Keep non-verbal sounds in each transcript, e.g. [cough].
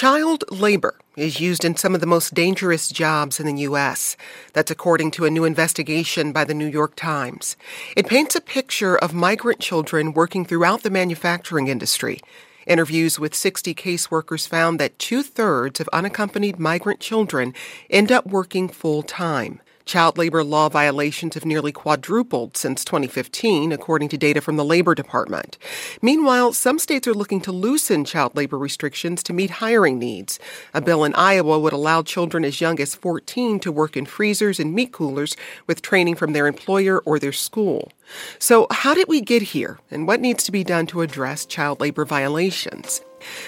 Child labor is used in some of the most dangerous jobs in the U.S. That's according to a new investigation by the New York Times. It paints a picture of migrant children working throughout the manufacturing industry. Interviews with 60 caseworkers found that two thirds of unaccompanied migrant children end up working full time. Child labor law violations have nearly quadrupled since 2015, according to data from the Labor Department. Meanwhile, some states are looking to loosen child labor restrictions to meet hiring needs. A bill in Iowa would allow children as young as 14 to work in freezers and meat coolers with training from their employer or their school. So, how did we get here, and what needs to be done to address child labor violations?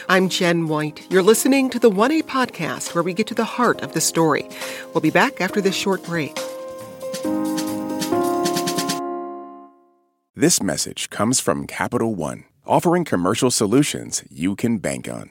I'm Jen White. You're listening to the 1A podcast where we get to the heart of the story. We'll be back after this short break. This message comes from Capital One, offering commercial solutions you can bank on.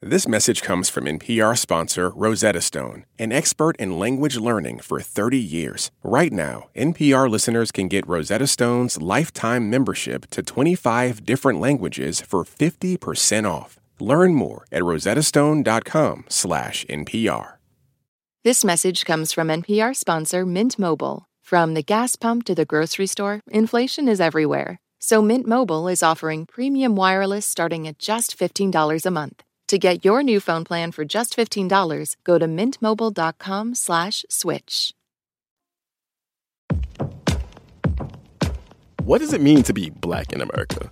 This message comes from NPR sponsor Rosetta Stone, an expert in language learning for 30 years. Right now, NPR listeners can get Rosetta Stone's lifetime membership to 25 different languages for 50% off. Learn more at rosettastone.com/npr. This message comes from NPR sponsor Mint Mobile. From the gas pump to the grocery store, inflation is everywhere. So Mint Mobile is offering premium wireless starting at just $15 a month. To get your new phone plan for just $15, go to mintmobile.com slash switch. What does it mean to be black in America?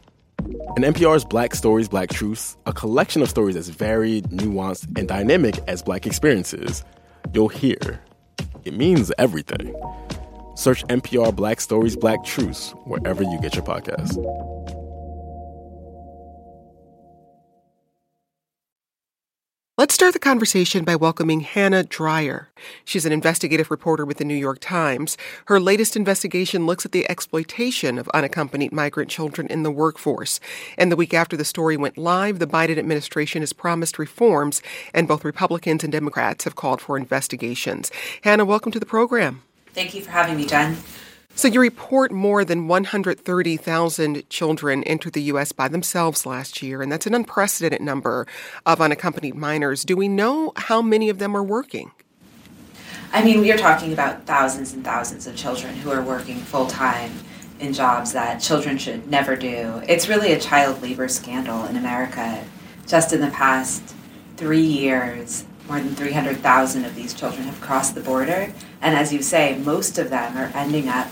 In NPR's Black Stories, Black Truths, a collection of stories as varied, nuanced, and dynamic as black experiences, you'll hear it means everything. Search NPR Black Stories, Black Truths wherever you get your podcasts. Let's start the conversation by welcoming Hannah Dreier. She's an investigative reporter with the New York Times. Her latest investigation looks at the exploitation of unaccompanied migrant children in the workforce. And the week after the story went live, the Biden administration has promised reforms, and both Republicans and Democrats have called for investigations. Hannah, welcome to the program. Thank you for having me, Jen. So, you report more than 130,000 children entered the U.S. by themselves last year, and that's an unprecedented number of unaccompanied minors. Do we know how many of them are working? I mean, we are talking about thousands and thousands of children who are working full time in jobs that children should never do. It's really a child labor scandal in America. Just in the past three years, more than 300,000 of these children have crossed the border. And as you say, most of them are ending up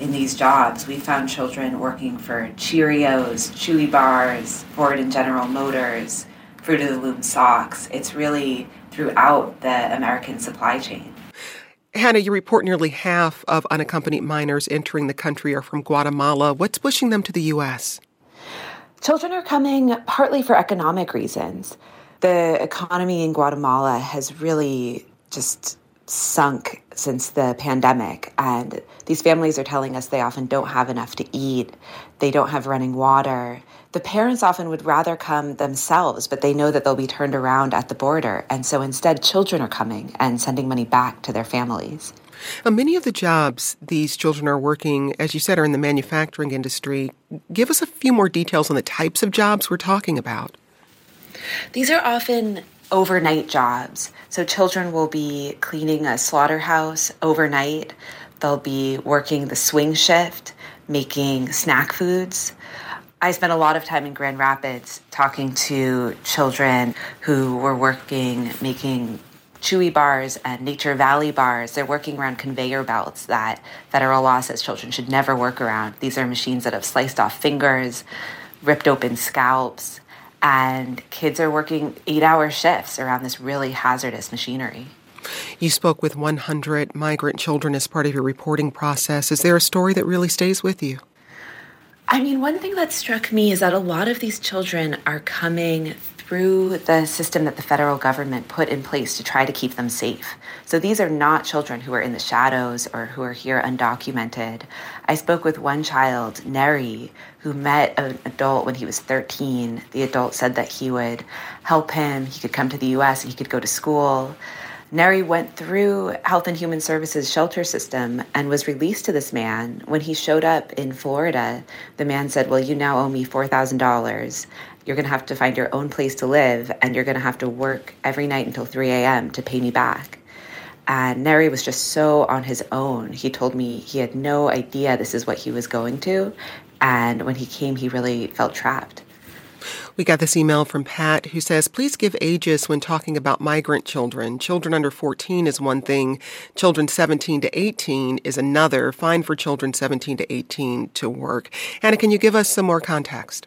in these jobs, we found children working for Cheerios, Chewy Bars, Ford and General Motors, Fruit of the Loom socks. It's really throughout the American supply chain. Hannah, you report nearly half of unaccompanied minors entering the country are from Guatemala. What's pushing them to the U.S.? Children are coming partly for economic reasons. The economy in Guatemala has really just sunk since the pandemic. And these families are telling us they often don't have enough to eat, they don't have running water. The parents often would rather come themselves, but they know that they'll be turned around at the border. And so instead, children are coming and sending money back to their families. Now, many of the jobs these children are working, as you said, are in the manufacturing industry. Give us a few more details on the types of jobs we're talking about. These are often overnight jobs. So children will be cleaning a slaughterhouse overnight. They'll be working the swing shift, making snack foods. I spent a lot of time in Grand Rapids talking to children who were working making Chewy bars and Nature Valley bars. They're working around conveyor belts that federal law says children should never work around. These are machines that have sliced off fingers, ripped open scalps, and kids are working eight hour shifts around this really hazardous machinery. You spoke with 100 migrant children as part of your reporting process. Is there a story that really stays with you? I mean, one thing that struck me is that a lot of these children are coming through the system that the federal government put in place to try to keep them safe. So these are not children who are in the shadows or who are here undocumented. I spoke with one child, Neri, who met an adult when he was 13. The adult said that he would help him, he could come to the US, and he could go to school. Neri went through Health and Human Services shelter system and was released to this man. When he showed up in Florida, the man said, Well, you now owe me $4,000 you're going to have to find your own place to live and you're going to have to work every night until 3 a.m. to pay me back. And Neri was just so on his own. He told me he had no idea this is what he was going to. And when he came, he really felt trapped. We got this email from Pat who says, please give ages when talking about migrant children. Children under 14 is one thing, children 17 to 18 is another. Fine for children 17 to 18 to work. Hannah, can you give us some more context?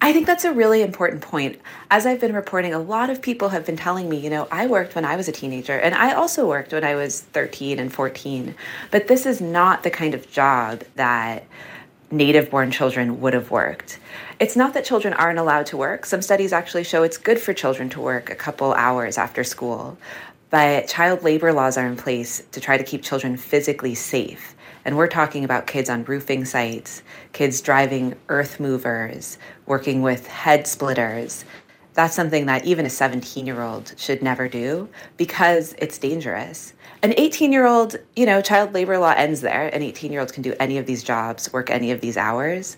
I think that's a really important point. As I've been reporting, a lot of people have been telling me, you know, I worked when I was a teenager, and I also worked when I was 13 and 14, but this is not the kind of job that native born children would have worked. It's not that children aren't allowed to work. Some studies actually show it's good for children to work a couple hours after school. But child labor laws are in place to try to keep children physically safe. And we're talking about kids on roofing sites, kids driving earth movers, working with head splitters. That's something that even a 17 year old should never do because it's dangerous. An 18 year old, you know, child labor law ends there. An 18 year old can do any of these jobs, work any of these hours.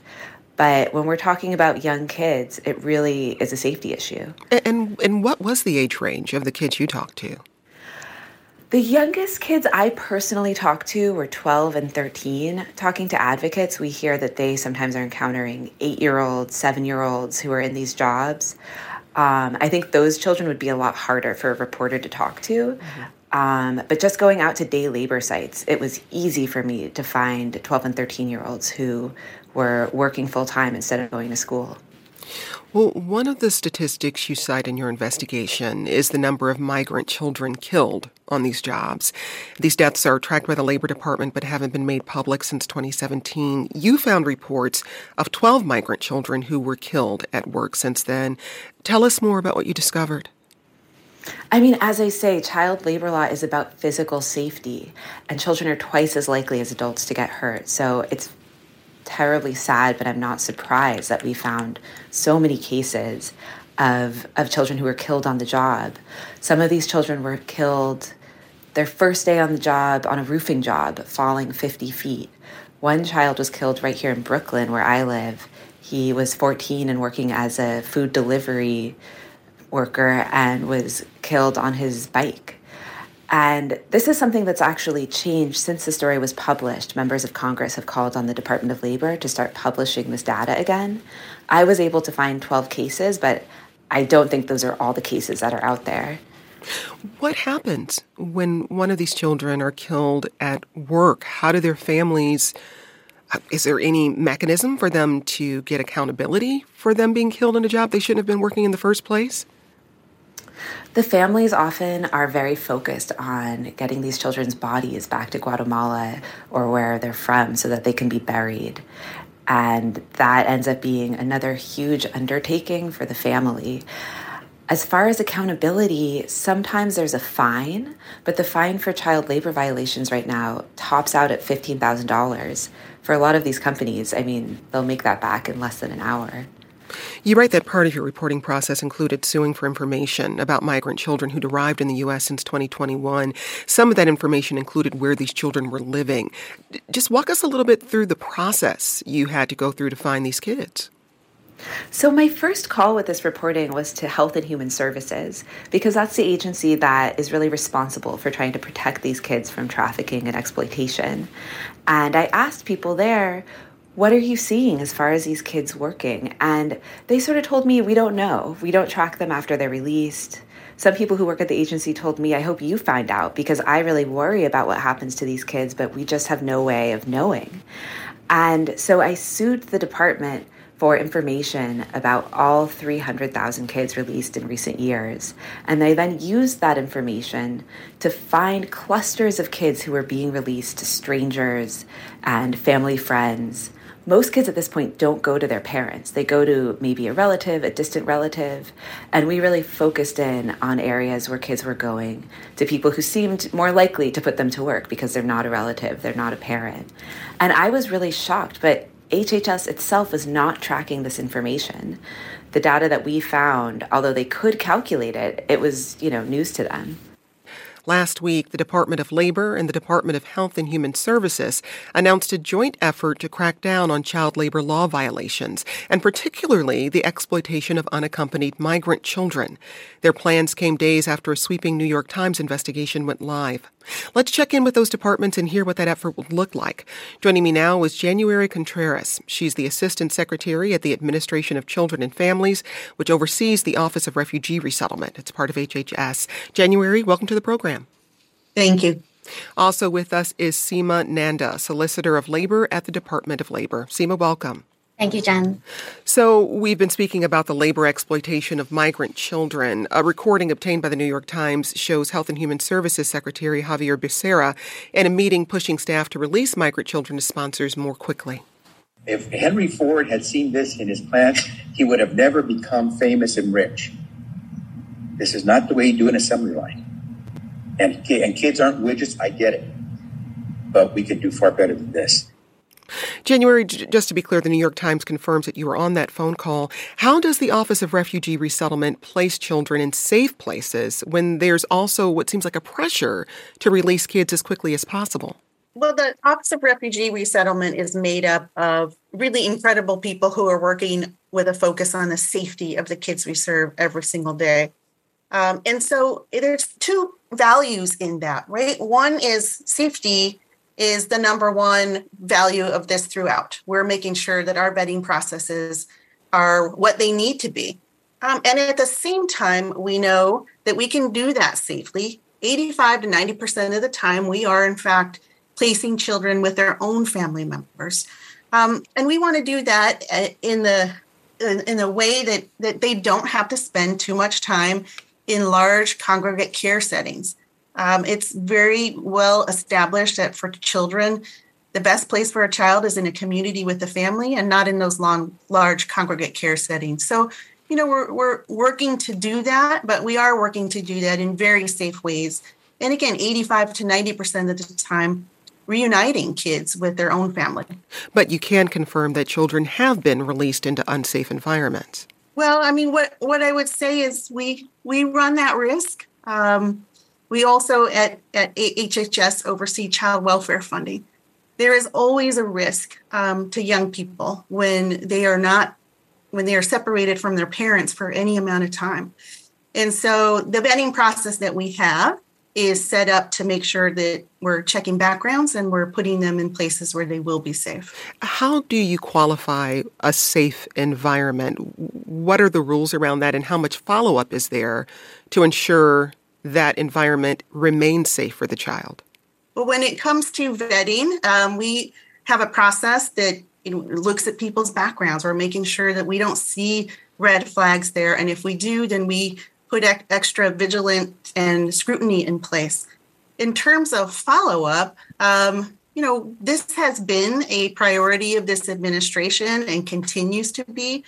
But when we're talking about young kids, it really is a safety issue. And, and what was the age range of the kids you talked to? The youngest kids I personally talked to were 12 and 13. Talking to advocates, we hear that they sometimes are encountering eight year olds, seven year olds who are in these jobs. Um, I think those children would be a lot harder for a reporter to talk to. Mm-hmm. Um, but just going out to day labor sites, it was easy for me to find 12 and 13 year olds who were working full time instead of going to school. Well, one of the statistics you cite in your investigation is the number of migrant children killed on these jobs. These deaths are tracked by the Labor Department but haven't been made public since 2017. You found reports of 12 migrant children who were killed at work since then. Tell us more about what you discovered. I mean, as I say, child labor law is about physical safety, and children are twice as likely as adults to get hurt. So it's terribly sad, but I'm not surprised that we found so many cases of, of children who were killed on the job. Some of these children were killed their first day on the job on a roofing job, falling 50 feet. One child was killed right here in Brooklyn, where I live. He was 14 and working as a food delivery worker and was killed on his bike. And this is something that's actually changed since the story was published. Members of Congress have called on the Department of Labor to start publishing this data again. I was able to find 12 cases, but I don't think those are all the cases that are out there. What happens when one of these children are killed at work? How do their families? Is there any mechanism for them to get accountability for them being killed in a job they shouldn't have been working in the first place? The families often are very focused on getting these children's bodies back to Guatemala or where they're from so that they can be buried. And that ends up being another huge undertaking for the family. As far as accountability, sometimes there's a fine, but the fine for child labor violations right now tops out at $15,000. For a lot of these companies, I mean, they'll make that back in less than an hour. You write that part of your reporting process included suing for information about migrant children who'd arrived in the U.S. since 2021. Some of that information included where these children were living. Just walk us a little bit through the process you had to go through to find these kids. So, my first call with this reporting was to Health and Human Services because that's the agency that is really responsible for trying to protect these kids from trafficking and exploitation. And I asked people there what are you seeing as far as these kids working? And they sort of told me, we don't know. We don't track them after they're released. some people who work at the agency told me, I hope you find out because I really worry about what happens to these kids, but we just have no way of knowing. And so I sued the department for information about all 300,000 kids released in recent years. And they then used that information to find clusters of kids who were being released to strangers and family friends most kids at this point don't go to their parents. They go to maybe a relative, a distant relative. And we really focused in on areas where kids were going to people who seemed more likely to put them to work because they're not a relative, they're not a parent. And I was really shocked, but HHS itself was not tracking this information. The data that we found, although they could calculate it, it was, you know, news to them. Last week, the Department of Labor and the Department of Health and Human Services announced a joint effort to crack down on child labor law violations, and particularly the exploitation of unaccompanied migrant children. Their plans came days after a sweeping New York Times investigation went live. Let's check in with those departments and hear what that effort would look like. Joining me now is January Contreras. She's the Assistant Secretary at the Administration of Children and Families, which oversees the Office of Refugee Resettlement. It's part of HHS. January, welcome to the program. Thank you. Also with us is Seema Nanda, Solicitor of Labor at the Department of Labor. Seema, welcome. Thank you, Jen. So, we've been speaking about the labor exploitation of migrant children. A recording obtained by the New York Times shows Health and Human Services Secretary Xavier Becerra in a meeting pushing staff to release migrant children to sponsors more quickly. If Henry Ford had seen this in his plans, he would have never become famous and rich. This is not the way you do an assembly line. And, and kids aren't widgets, I get it. But we could do far better than this. January, just to be clear, the New York Times confirms that you were on that phone call. How does the Office of Refugee Resettlement place children in safe places when there's also what seems like a pressure to release kids as quickly as possible? Well, the Office of Refugee Resettlement is made up of really incredible people who are working with a focus on the safety of the kids we serve every single day. Um, and so there's two values in that, right? One is safety is the number one value of this throughout. We're making sure that our vetting processes are what they need to be. Um, and at the same time, we know that we can do that safely. 85 to 90% of the time, we are in fact placing children with their own family members. Um, and we want to do that uh, in the in, in a way that, that they don't have to spend too much time in large congregate care settings. Um, it's very well established that for children, the best place for a child is in a community with a family and not in those long, large congregate care settings. So, you know, we're, we're working to do that, but we are working to do that in very safe ways. And again, 85 to 90% of the time, reuniting kids with their own family. But you can confirm that children have been released into unsafe environments. Well, I mean, what, what I would say is we we run that risk. Um, we also at, at HHS oversee child welfare funding. There is always a risk um, to young people when they are not, when they are separated from their parents for any amount of time. And so the vetting process that we have is set up to make sure that we're checking backgrounds and we're putting them in places where they will be safe. How do you qualify a safe environment? What are the rules around that, and how much follow up is there to ensure that environment remains safe for the child? Well, when it comes to vetting, um, we have a process that looks at people's backgrounds. We're making sure that we don't see red flags there. And if we do, then we put ec- extra vigilant and scrutiny in place. In terms of follow up, um, you know, this has been a priority of this administration and continues to be.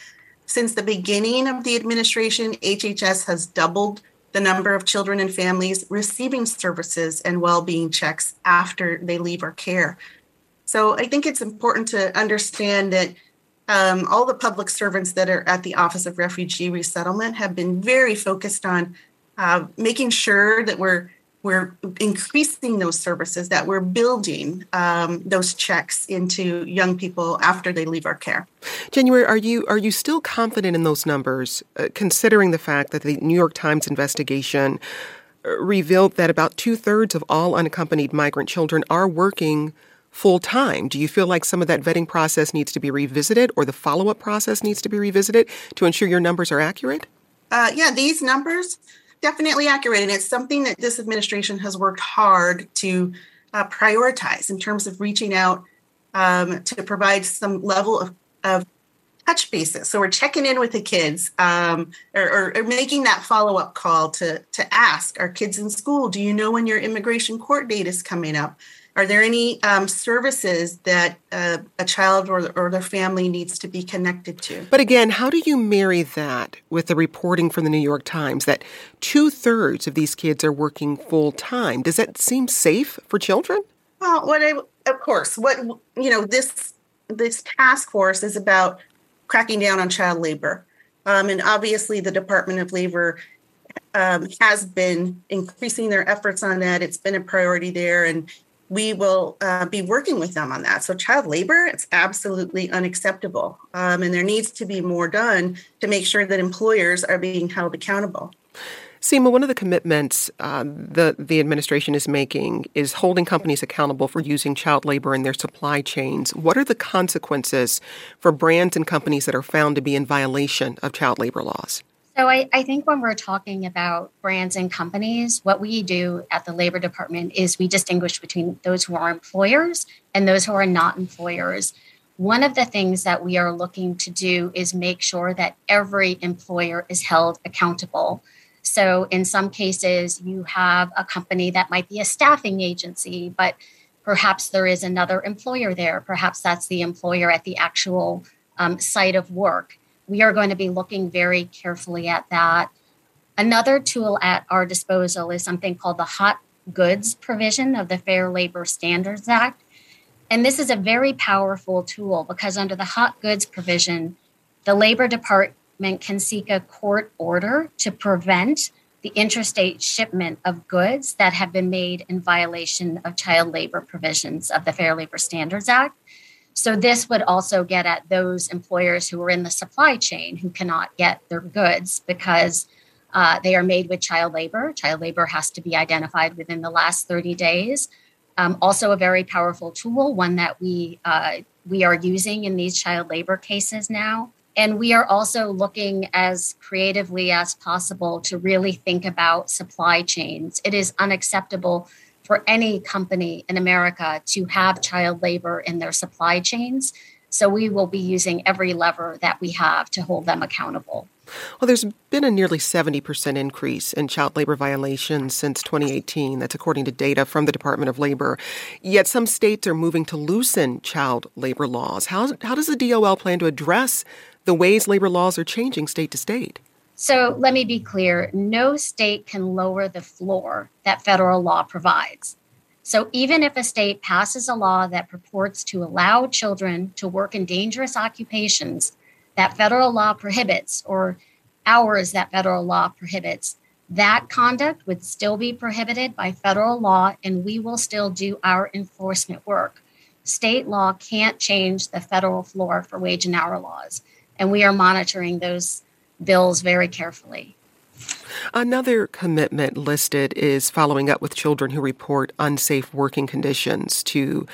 Since the beginning of the administration, HHS has doubled the number of children and families receiving services and well-being checks after they leave our care. So I think it's important to understand that um, all the public servants that are at the Office of Refugee Resettlement have been very focused on uh, making sure that we're we're increasing those services, that we're building um, those checks into young people after they leave our care. January, are you are you still confident in those numbers, uh, considering the fact that the New York Times investigation uh, revealed that about two thirds of all unaccompanied migrant children are working full time. Do you feel like some of that vetting process needs to be revisited or the follow up process needs to be revisited to ensure your numbers are accurate? Uh, yeah, these numbers definitely accurate. And it's something that this administration has worked hard to uh, prioritize in terms of reaching out um, to provide some level of, of touch basis. So we're checking in with the kids um, or, or, or, making that follow up call to, to ask Are kids in school? Do you know when your immigration court date is coming up? Are there any um, services that uh, a child or, or their family needs to be connected to? But again, how do you marry that with the reporting from the New York Times that two thirds of these kids are working full time? Does that seem safe for children? Well, what I, of course, what you know, this this task force is about cracking down on child labor, um, and obviously the Department of Labor um, has been increasing their efforts on that. It's been a priority there, and we will uh, be working with them on that. So, child labor, it's absolutely unacceptable. Um, and there needs to be more done to make sure that employers are being held accountable. Seema, one of the commitments uh, the, the administration is making is holding companies accountable for using child labor in their supply chains. What are the consequences for brands and companies that are found to be in violation of child labor laws? So I, I, think when we're talking about brands and companies, what we do at the Labor Department is we distinguish between those who are employers and those who are not employers. One of the things that we are looking to do is make sure that every employer is held accountable. So in some cases, you have a company that might be a staffing agency, but perhaps there is another employer there. Perhaps that's the employer at the actual um, site of work we are going to be looking very carefully at that. Another tool at our disposal is something called the hot goods provision of the Fair Labor Standards Act. And this is a very powerful tool because under the hot goods provision, the Labor Department can seek a court order to prevent the interstate shipment of goods that have been made in violation of child labor provisions of the Fair Labor Standards Act. So this would also get at those employers who are in the supply chain who cannot get their goods because uh, they are made with child labor. Child labor has to be identified within the last 30 days. Um, also, a very powerful tool, one that we uh, we are using in these child labor cases now. And we are also looking as creatively as possible to really think about supply chains. It is unacceptable for any company in America to have child labor in their supply chains. So we will be using every lever that we have to hold them accountable. Well, there's been a nearly 70% increase in child labor violations since 2018. That's according to data from the Department of Labor. Yet some states are moving to loosen child labor laws. How, how does the DOL plan to address the ways labor laws are changing state to state? So let me be clear no state can lower the floor that federal law provides. So even if a state passes a law that purports to allow children to work in dangerous occupations that federal law prohibits or hours that federal law prohibits, that conduct would still be prohibited by federal law and we will still do our enforcement work. State law can't change the federal floor for wage and hour laws. And we are monitoring those bills very carefully. Another commitment listed is following up with children who report unsafe working conditions to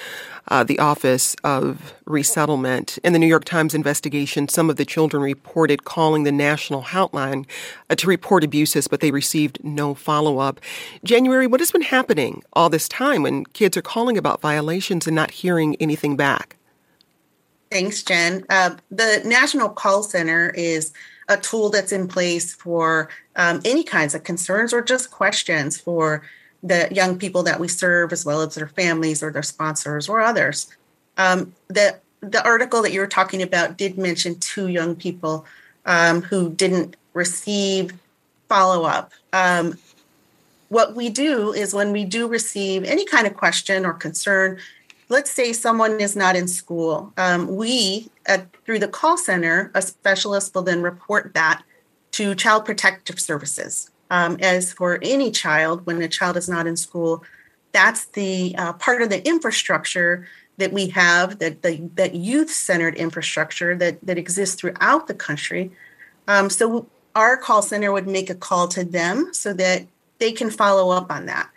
uh, the Office of Resettlement. In the New York Times investigation, some of the children reported calling the national hotline uh, to report abuses, but they received no follow up. January, what has been happening all this time when kids are calling about violations and not hearing anything back? Thanks, Jen. Uh, the National Call Center is a tool that's in place for um, any kinds of concerns or just questions for the young people that we serve, as well as their families or their sponsors or others. Um, the the article that you were talking about did mention two young people um, who didn't receive follow up. Um, what we do is when we do receive any kind of question or concern, let's say someone is not in school, um, we, uh, through the call center, a specialist will then report that to Child Protective Services. Um, as for any child, when a child is not in school, that's the uh, part of the infrastructure that we have, that the that youth-centered infrastructure that that exists throughout the country. Um, so our call center would make a call to them so that they can follow up on that.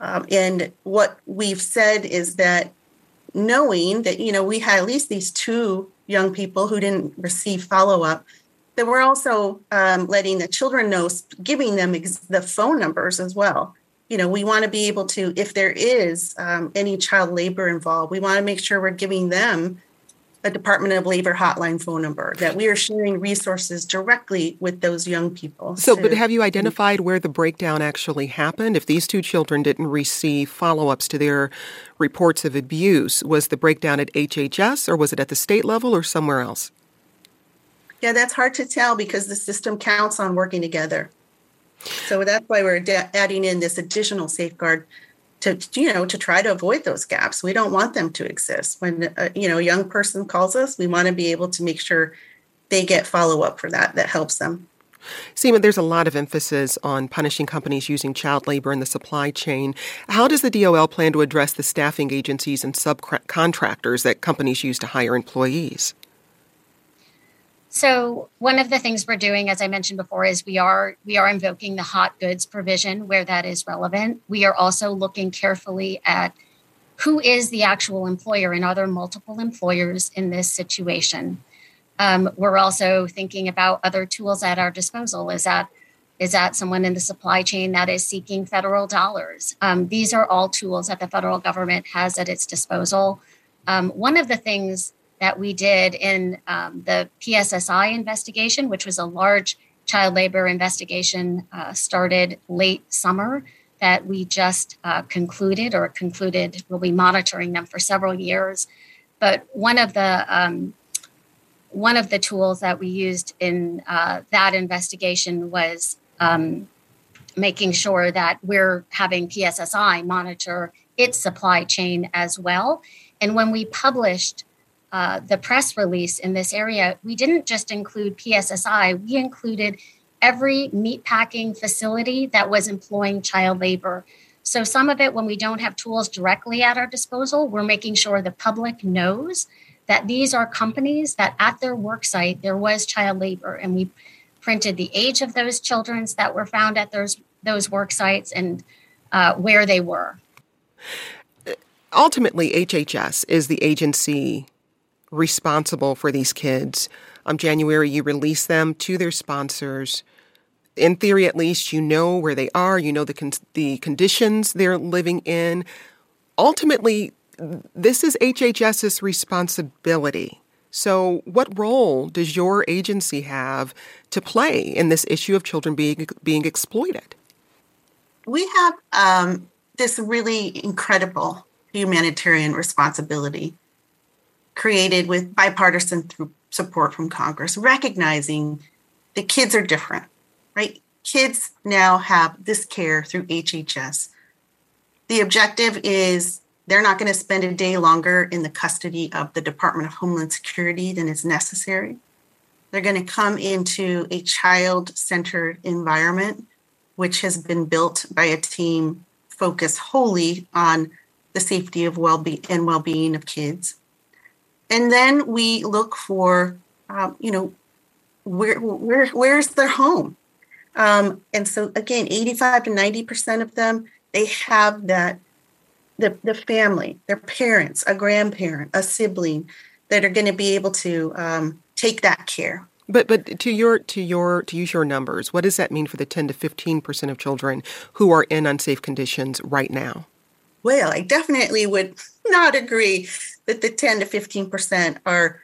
Um, and what we've said is that knowing that you know we had at least these two young people who didn't receive follow up that we're also um, letting the children know, giving them ex- the phone numbers as well. You know, we want to be able to, if there is um, any child labor involved, we want to make sure we're giving them a Department of Labor hotline phone number, that we are sharing resources directly with those young people. So, to, but have you mm. identified where the breakdown actually happened? If these two children didn't receive follow ups to their reports of abuse, was the breakdown at HHS or was it at the state level or somewhere else? Yeah, that's hard to tell because the system counts on working together. So that's why we're adding in this additional safeguard to you know to try to avoid those gaps we don't want them to exist when a, uh, you know a young person calls us we want to be able to make sure they get follow up for that that helps them Seema, there's a lot of emphasis on punishing companies using child labor in the supply chain. How does the DOL plan to address the staffing agencies and subcontractors that companies use to hire employees? So one of the things we're doing, as I mentioned before, is we are we are invoking the hot goods provision where that is relevant. We are also looking carefully at who is the actual employer and are there multiple employers in this situation. Um, we're also thinking about other tools at our disposal. Is that is that someone in the supply chain that is seeking federal dollars? Um, these are all tools that the federal government has at its disposal. Um, one of the things that we did in um, the PSSI investigation, which was a large child labor investigation, uh, started late summer that we just uh, concluded or concluded. We'll be monitoring them for several years. But one of the um, one of the tools that we used in uh, that investigation was um, making sure that we're having PSSI monitor its supply chain as well. And when we published uh, the press release in this area, we didn't just include PSSI, we included every meatpacking facility that was employing child labor. So, some of it, when we don't have tools directly at our disposal, we're making sure the public knows that these are companies that at their work site there was child labor. And we printed the age of those children that were found at those, those work sites and uh, where they were. Ultimately, HHS is the agency responsible for these kids. January, you release them to their sponsors. In theory, at least, you know where they are, you know the, con- the conditions they're living in. Ultimately, this is HHS's responsibility. So, what role does your agency have to play in this issue of children being being exploited? We have um, this really incredible humanitarian responsibility created with bipartisan support from Congress, recognizing that kids are different, right? Kids now have this care through HHS. The objective is they're not going to spend a day longer in the custody of the Department of Homeland Security than is necessary. They're going to come into a child centered environment, which has been built by a team focused wholly on the safety of well-being and well-being of kids and then we look for um, you know where where where's their home? Um, and so again 85 to 90 percent of them they have that the, the family their parents a grandparent a sibling that are going to be able to um, take that care. But but to your to your to use your numbers what does that mean for the 10 to 15 percent of children who are in unsafe conditions right now? Well i definitely would [laughs] not agree that the 10 to 15% are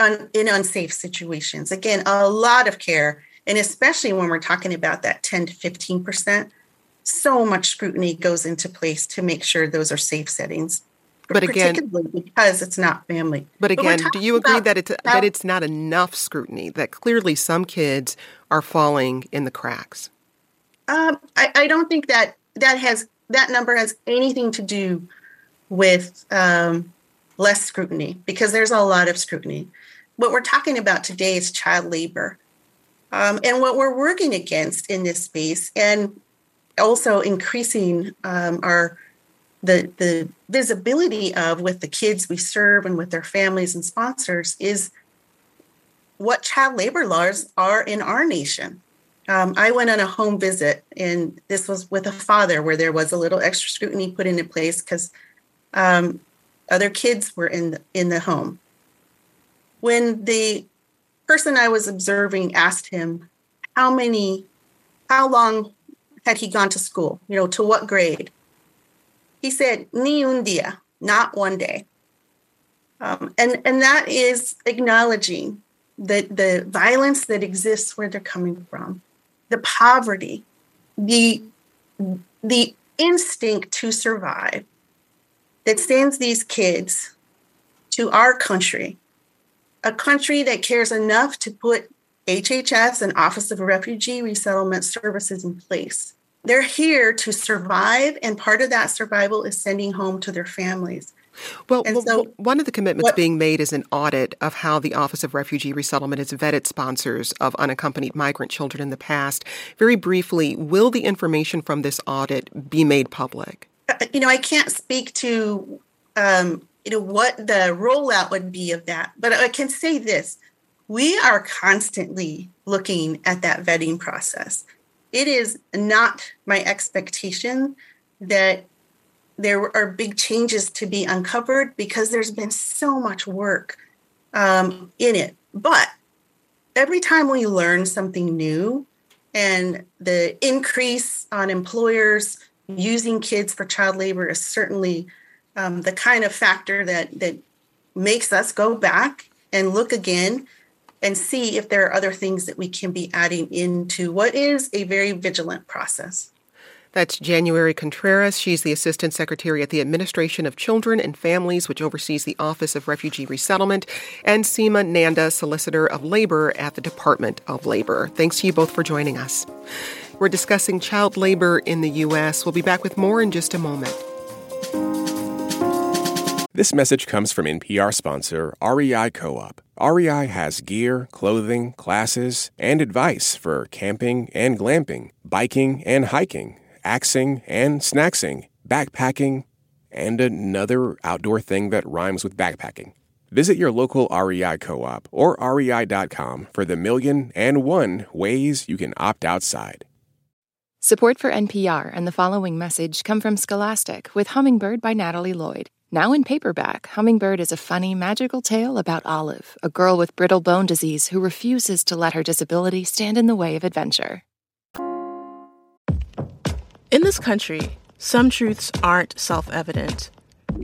un, in unsafe situations. Again, a lot of care, and especially when we're talking about that 10 to 15%, so much scrutiny goes into place to make sure those are safe settings. But again, because it's not family. But again, but do you agree that it's that it's not enough scrutiny? That clearly some kids are falling in the cracks. Um, I, I don't think that that has that number has anything to do with um, less scrutiny because there's a lot of scrutiny. What we're talking about today is child labor. Um, and what we're working against in this space and also increasing um, our the the visibility of with the kids we serve and with their families and sponsors is what child labor laws are in our nation. Um, I went on a home visit, and this was with a father where there was a little extra scrutiny put into place because um, other kids were in the, in the home. When the person I was observing asked him how many, how long had he gone to school? You know, to what grade? He said, ni un dia, not one day. Um, and, and that is acknowledging the, the violence that exists where they're coming from, the poverty, the, the instinct to survive that sends these kids to our country, a country that cares enough to put HHS and Office of Refugee Resettlement Services in place. They're here to survive, and part of that survival is sending home to their families. Well, well so, one of the commitments what, being made is an audit of how the Office of Refugee Resettlement has vetted sponsors of unaccompanied migrant children in the past. Very briefly, will the information from this audit be made public? You know, I can't speak to um, you know what the rollout would be of that, but I can say this: we are constantly looking at that vetting process. It is not my expectation that there are big changes to be uncovered because there's been so much work um, in it. But every time we learn something new and the increase on employers using kids for child labor is certainly um, the kind of factor that that makes us go back and look again and see if there are other things that we can be adding into what is a very vigilant process. That's January Contreras. She's the Assistant Secretary at the Administration of Children and Families, which oversees the Office of Refugee Resettlement, and Seema Nanda, Solicitor of Labor at the Department of Labor. Thanks to you both for joining us. We're discussing child labor in the U.S. We'll be back with more in just a moment. This message comes from NPR sponsor REI Co op. REI has gear, clothing, classes, and advice for camping and glamping, biking and hiking axing and snacksing, backpacking, and another outdoor thing that rhymes with backpacking. Visit your local REI co op or rei.com for the million and one ways you can opt outside. Support for NPR and the following message come from Scholastic with Hummingbird by Natalie Lloyd. Now in paperback, Hummingbird is a funny, magical tale about Olive, a girl with brittle bone disease who refuses to let her disability stand in the way of adventure. In this country, some truths aren't self evident.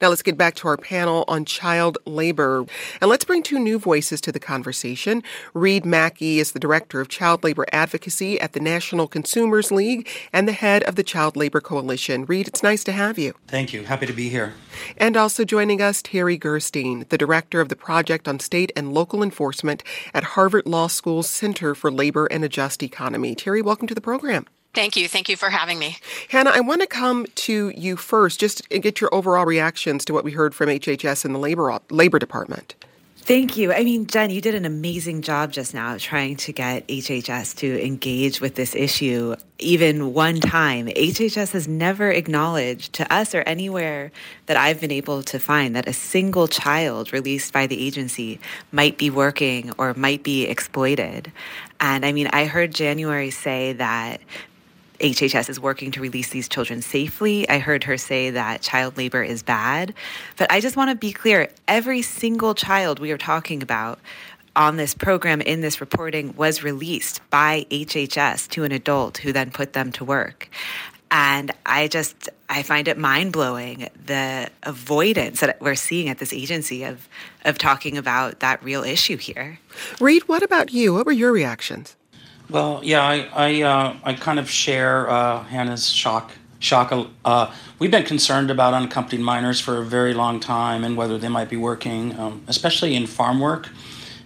Now let's get back to our panel on child labor. And let's bring two new voices to the conversation. Reid Maki is the Director of Child Labor Advocacy at the National Consumers League and the head of the Child Labor Coalition. Reed, it's nice to have you. Thank you. Happy to be here. And also joining us, Terri Gerstein, the Director of the Project on State and Local Enforcement at Harvard Law School's Center for Labor and a Just Economy. Terry, welcome to the program. Thank you. Thank you for having me. Hannah, I want to come to you first, just to get your overall reactions to what we heard from HHS and the Labor, Labor Department. Thank you. I mean, Jen, you did an amazing job just now trying to get HHS to engage with this issue even one time. HHS has never acknowledged to us or anywhere that I've been able to find that a single child released by the agency might be working or might be exploited. And I mean, I heard January say that HHS is working to release these children safely. I heard her say that child labor is bad. But I just want to be clear every single child we are talking about on this program in this reporting was released by HHS to an adult who then put them to work. And I just, I find it mind blowing the avoidance that we're seeing at this agency of, of talking about that real issue here. Reid, what about you? What were your reactions? Well, yeah, I I, uh, I kind of share uh, Hannah's shock. Shock. Uh, we've been concerned about unaccompanied minors for a very long time and whether they might be working, um, especially in farm work,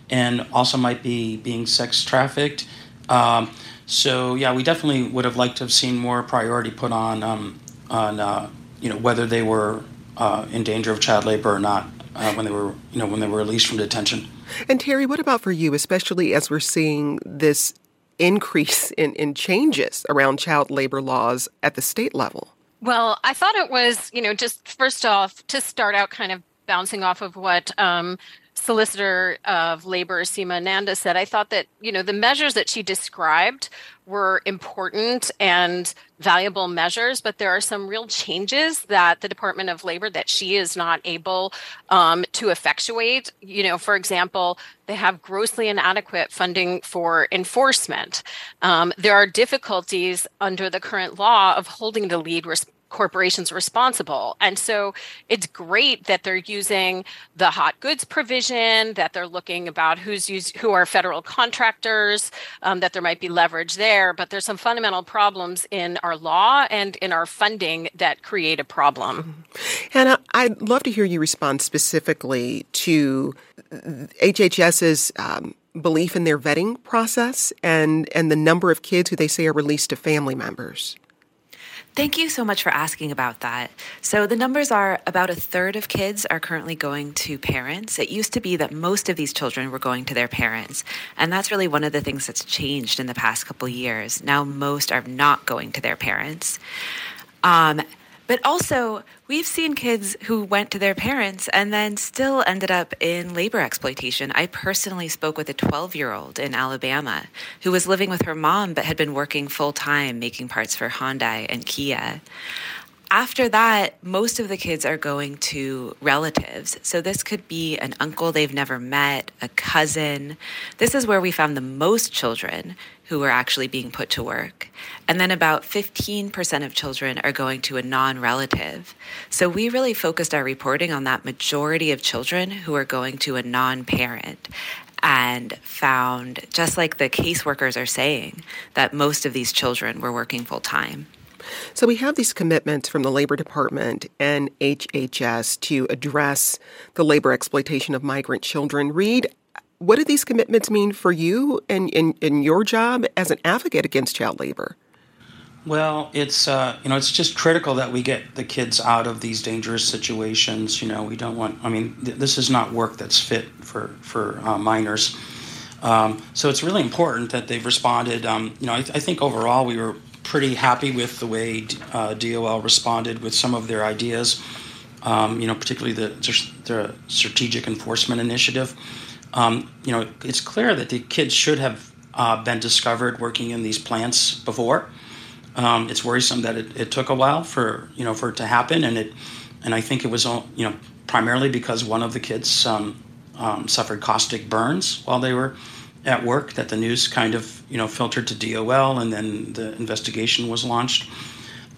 and also might be being sex trafficked. Um, so yeah, we definitely would have liked to have seen more priority put on um, on uh, you know whether they were uh, in danger of child labor or not uh, when they were you know when they were released from detention. And Terri, what about for you, especially as we're seeing this increase in, in changes around child labor laws at the state level? Well, I thought it was, you know, just first off, to start out kind of bouncing off of what um, Solicitor of Labor Seema Nanda said, I thought that, you know, the measures that she described were important and valuable measures, but there are some real changes that the Department of Labor that she is not able um, to effectuate. You know, for example, they have grossly inadequate funding for enforcement. Um, there are difficulties under the current law of holding the lead corporations responsible. And so it's great that they're using the hot goods provision, that they're looking about who's who are federal contractors, um, that there might be leverage there. But there's some fundamental problems in our law and in our funding that create a problem. Hannah, I'd love to hear you respond specifically to HHS's um, belief in their vetting process and and the number of kids who they say are released to family members. Thank you so much for asking about that. So, the numbers are about a third of kids are currently going to parents. It used to be that most of these children were going to their parents. And that's really one of the things that's changed in the past couple years. Now, most are not going to their parents. Um, but also, we've seen kids who went to their parents and then still ended up in labor exploitation. I personally spoke with a 12 year old in Alabama who was living with her mom but had been working full time making parts for Hyundai and Kia after that, most of the kids are going to relatives. So this could be an uncle they've never met, a cousin. This is where we found the most children who are actually being put to work. And then about 15% of children are going to a non relative. So we really focused our reporting on that majority of children who are going to a non parent and found, just like the caseworkers are saying, that most of these children were working full time. So we have these commitments from the Labor Department and HHS to address the labor exploitation of migrant children. Reid, what do these commitments mean for you and in, your job as an advocate against child labor? Well, it's uh, you know it's just critical that we get the kids out of these dangerous situations. You know, we don't want. I mean, th- this is not work that's fit for for uh, minors. Um, so it's really important that they've responded. Um, you know, I, th- I, think overall we were pretty happy with the way uh, DOL responded with some of their ideas. Um, you know, particularly the, the strategic enforcement initiative. Um, you know, it's clear that the kids should have uh, been discovered working in these plants before. Um, it's worrisome that it, it, took a while for you know for it to happen, and it and I think it was you know primarily because one of the kids um, um, suffered caustic burns while they were at work that the news kind of you know filtered to DOL and then the investigation was launched.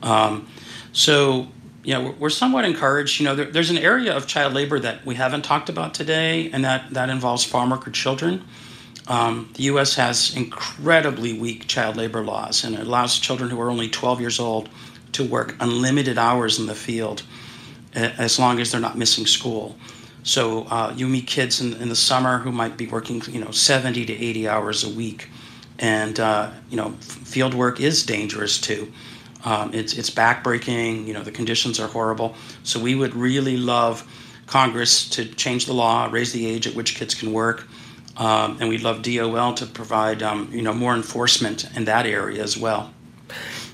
Um, so you know we're somewhat encouraged. You know there, there's an area of child labor that we haven't talked about today, and that that involves farm worker children. Um, the U.S. has incredibly weak child labor laws, and it allows children who are only 12 years old to work unlimited hours in the field as long as they're not missing school. So uh, you meet kids in, in, the summer who might be working, you know, 70 to 80 hours a week, and uh, you know, field work is dangerous too. Um, it's it's backbreaking. You know, the conditions are horrible. So we would really love Congress to change the law, raise the age at which kids can work, um, and we'd love DOL to provide um, you know more enforcement in that area as well.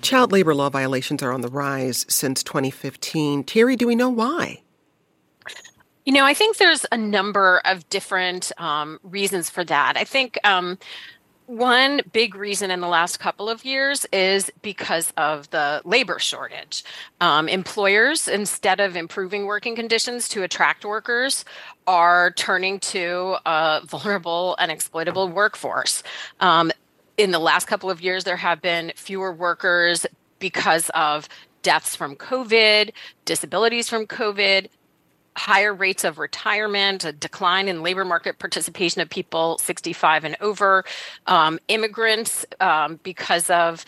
Child labor law violations are on the rise since 2015. Terri, do we know why? You know, I think there's a number of different um, reasons for that. I think um, one big reason in the last couple of years is because of the labor shortage. Um, employers, instead of improving working conditions to attract workers, are turning to a vulnerable and exploitable workforce. Um, in the last couple of years, there have been fewer workers because of deaths from COVID, disabilities from COVID, higher rates of retirement, a decline in labor market participation of people 65 and over, um, immigrants um, because of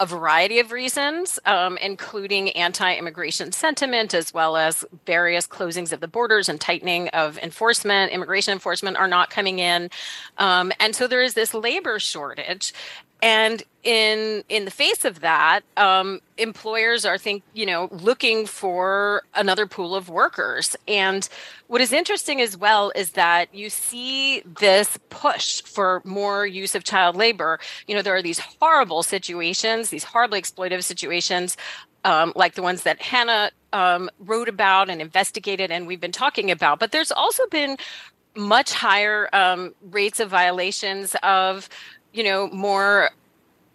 a variety of reasons, um, including anti immigration sentiment, as well as various closings of the borders and tightening of enforcement. Immigration enforcement are not coming in. Um, and so there is this labor shortage. And in in the face of that, um, employers are think you know looking for another pool of workers. And what is interesting as well is that you see this push for more use of child labor. You know, there are these horrible situations, these horribly exploitative situations um, like the ones that Hannah um, wrote about and investigated, and we've been talking about. But there's also been much higher um, rates of violations of, you know, more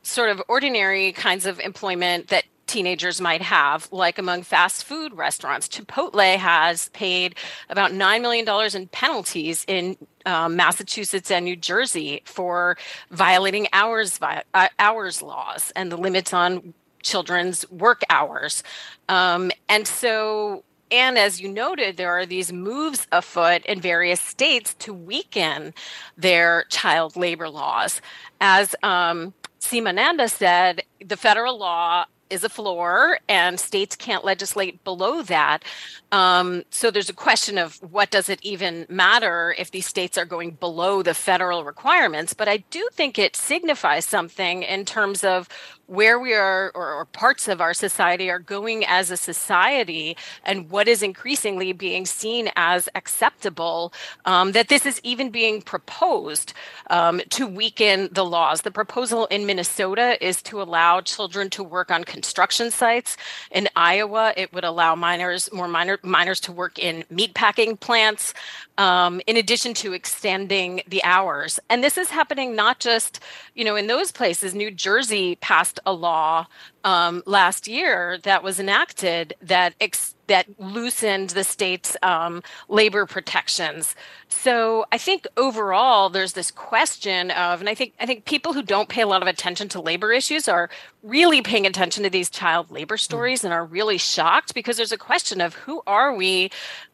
sort of ordinary kinds of employment that teenagers might have, like among fast food restaurants. Chipotle has paid about $9 million in penalties in um, Massachusetts and New Jersey for violating hours, uh, hours laws and the limits on children's work hours. Um, and so and as you noted, there are these moves afoot in various states to weaken their child labor laws. As um, Seema Nanda said, the federal law is a floor and states can't legislate below that. Um, so there's a question of what does it even matter if these states are going below the federal requirements. But I do think it signifies something in terms of where we are or, or, parts of our society are going as a society and what is increasingly being seen as acceptable um, that this is even being proposed um, to weaken the laws. The proposal in minnesota is to allow children to work on construction sites. In iowa it would allow minors more minor minors to work in meatpacking plants um, in addition to extending the hours. And this is happening not just, you know, in those places. New Jersey passed a law um, last year that was enacted that ex- that loosened the state's um, labor protections. So I think overall there's this question of, and I think I think people who don't pay a lot of attention to labor issues are really paying attention to these child labor stories mm. and are really shocked because there's a question of who are we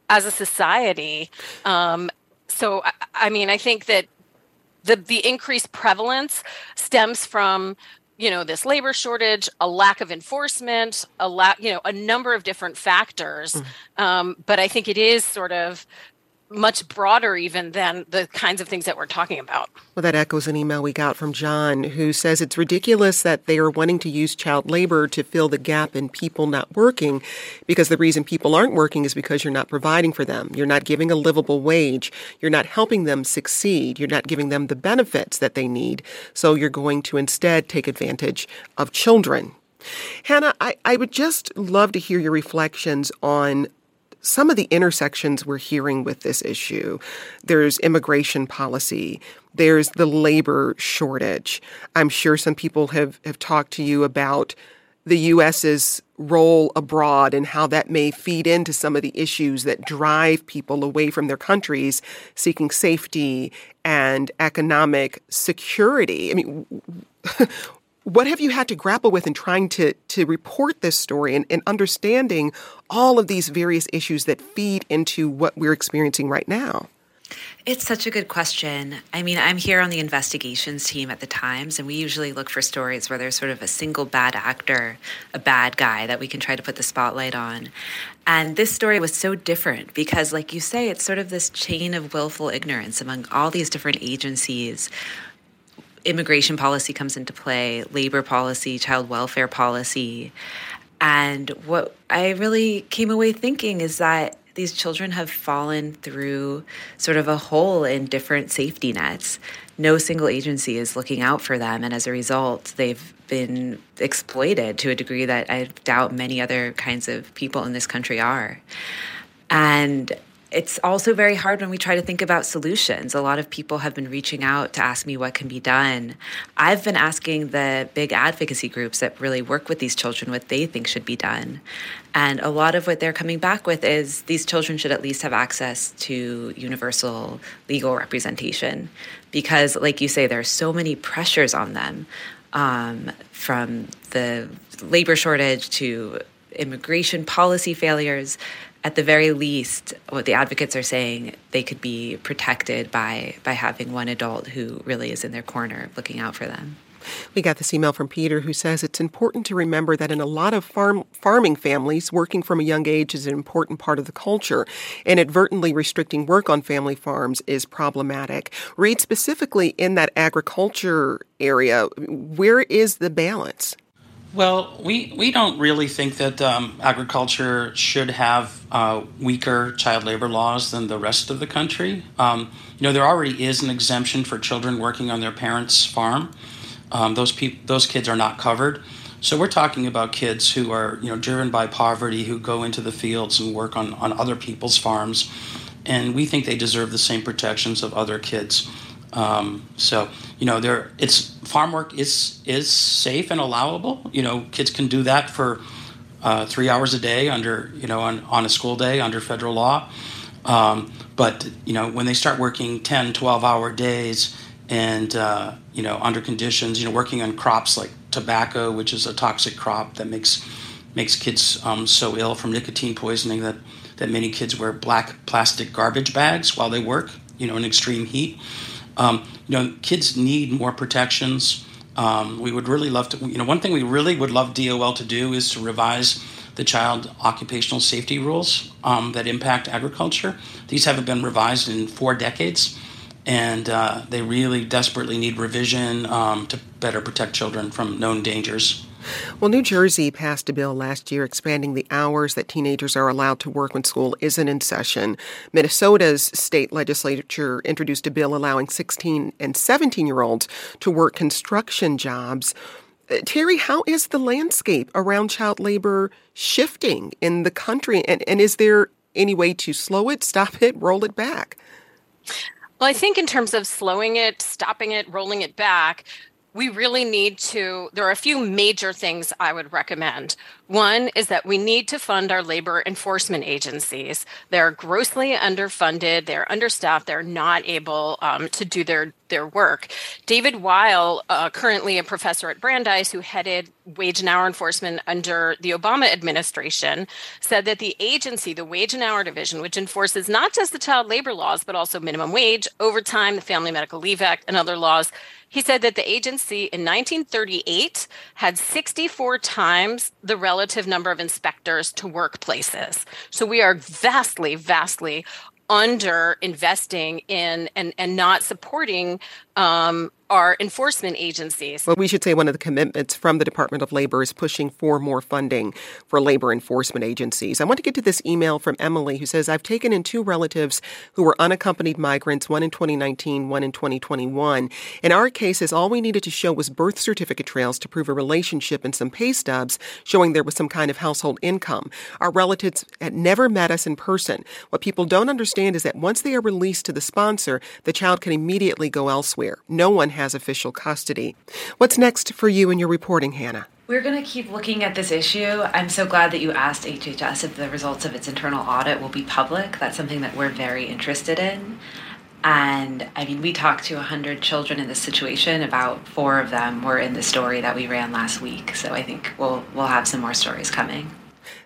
as a society. Um, so, I, I mean, I think that the the increased prevalence stems from you know this labor shortage a lack of enforcement a lack you know a number of different factors mm-hmm. um, but i think it is sort of much broader even than the kinds of things that we're talking about. Well, that echoes an email we got from John who says it's ridiculous that they are wanting to use child labor to fill the gap in people not working because the reason people aren't working is because you're not providing for them. You're not giving a livable wage. You're not helping them succeed. You're not giving them the benefits that they need. So you're going to instead take advantage of children. Hannah, I, I would just love to hear your reflections on some of the intersections we're hearing with this issue. There's immigration policy, there's the labor shortage. I'm sure some people have, have talked to you about the U.S.'s role abroad and how that may feed into some of the issues that drive people away from their countries seeking safety and economic security. I mean, what have you had to grapple with in trying to to report this story and, and understanding all of these various issues that feed into what we're experiencing right now? It's such a good question. I mean, I'm here on the investigations team at the Times, and we usually look for stories where there's sort of a single bad actor, a bad guy that we can try to put the spotlight on. And this story was so different because, like you say, it's sort of this chain of willful ignorance among all these different agencies immigration policy comes into play, labor policy, child welfare policy. And what I really came away thinking is that these children have fallen through sort of a hole in different safety nets. No single agency is looking out for them. And as a result, they've been exploited to a degree that I doubt many other kinds of people in this country are. And it's also very hard when we try to think about solutions. A lot of people have been reaching out to ask me what can be done. I've been asking the big advocacy groups that really work with these children what they think should be done. And a lot of what they're coming back with is these children should at least have access to universal legal representation. Because, like you say, there are so many pressures on them um, from the labor shortage to immigration policy failures at the very least, what the advocates are saying, they could be protected by by having one adult who really is in their corner looking out for them. We got this email from Peter who says it's important to remember that in a lot of farm farming families, working from a young age is an important part of the culture, inadvertently restricting work on family farms is problematic. Reid specifically in that agriculture area, where is the balance? Well, we, we don't really think that um, agriculture should have uh, weaker child labor laws than the rest of the country. Um, you know, there already is an exemption for children working on their parents' farm. Um, those peop- those kids are not covered. So we're talking about kids who are you know driven by poverty, who go into the fields and work on, on other people's farms, and we think they deserve the same protections of other kids. Um, so you know, there it's farm work is is safe and allowable. You know, kids can do that for uh, three hours a day under you know on, on a school day under federal law. Um, but you know, when they start working 10, 12 hour days and uh, you know under conditions, you know, working on crops like tobacco, which is a toxic crop that makes makes kids um, so ill from nicotine poisoning that that many kids wear black plastic garbage bags while they work, you know, in extreme heat. Um, you know, kids need more protections. Um, we would really love to, you know, one thing we really would love DOL to do is to revise the child occupational safety rules um, that impact agriculture. These haven't been revised in four decades, and uh, they really desperately need revision um, to better protect children from known dangers. Well, New Jersey passed a bill last year expanding the hours that teenagers are allowed to work when school isn't in session. Minnesota's state legislature introduced a bill allowing 16 and 17 year olds to work construction jobs. Uh, Terri, how is the landscape around child labor shifting in the country? And, and is there any way to slow it, stop it, roll it back? Well, I think in terms of slowing it, stopping it, rolling it back, we really need to there are a few major things i would recommend. One is that we need to fund our labor enforcement agencies. They're grossly underfunded they're understaffed they're not able um, to do their their work david weil uh, currently a professor at brandeis who headed wage and hour enforcement under the obama administration said that the agency the wage and hour division which enforces not just the child labor laws but also minimum wage overtime the family medical leave act and other laws he said that the agency in 1938 had 64 times the relative number of inspectors to workplaces. So we are vastly, vastly under investing in and, and not supporting um, our enforcement agencies. Well, we should say one of the commitments from the Department of Labor is pushing for more funding for labor enforcement agencies. I want to get to this email from Emily who says, I've taken in two relatives who were unaccompanied migrants, one in 2019, one in 2021. In our cases, all we needed to show was birth certificate trails to prove a relationship and some pay stubs showing there was some kind of household income. Our relatives had never met us in person. What people don't understand is that once they are released to the sponsor, the child can immediately go elsewhere. No one has official custody. What's next for you in your reporting, Hannah? We're going to keep looking at this issue. I'm so glad that you asked HHS if the results of its internal audit will be public. That's something that we're very interested in. And I mean, we talked to 100 children in this situation. About four of them were in the story that we ran last week. So I think we'll, we'll have some more stories coming.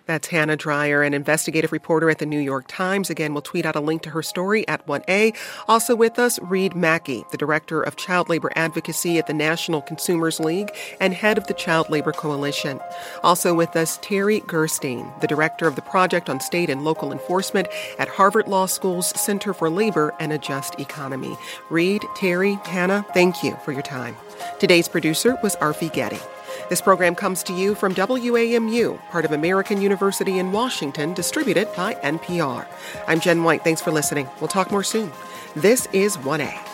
That's Hannah Dreier, an investigative reporter at the New York Times. Again, we'll tweet out a link to her story at 1A. Also with us, Reid Maki, the director of child labor advocacy at the National Consumers League and head of the Child Labor Coalition. Also with us, Terri Gerstein, the director of the Project on State and Local Enforcement at Harvard Law School's Center for Labor and a Just Economy. Reid, Terri, Hannah, thank you for your time. Today's producer was Arfi Getty. This program comes to you from WAMU, part of American University in Washington, distributed by NPR. I'm Jen White. Thanks for listening. We'll talk more soon. This is 1A.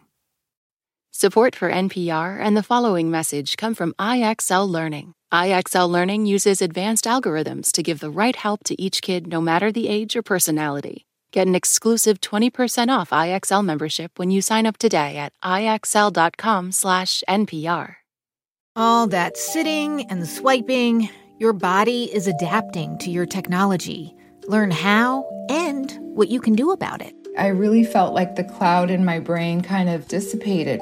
Support for NPR and the following message come from IXL Learning. IXL Learning uses advanced algorithms to give the right help to each kid no matter the age or personality. Get an exclusive 20% off IXL membership when you sign up today at ixl.com/npr. All that sitting and swiping, your body is adapting to your technology. Learn how and what you can do about it. I really felt like the cloud in my brain kind of dissipated.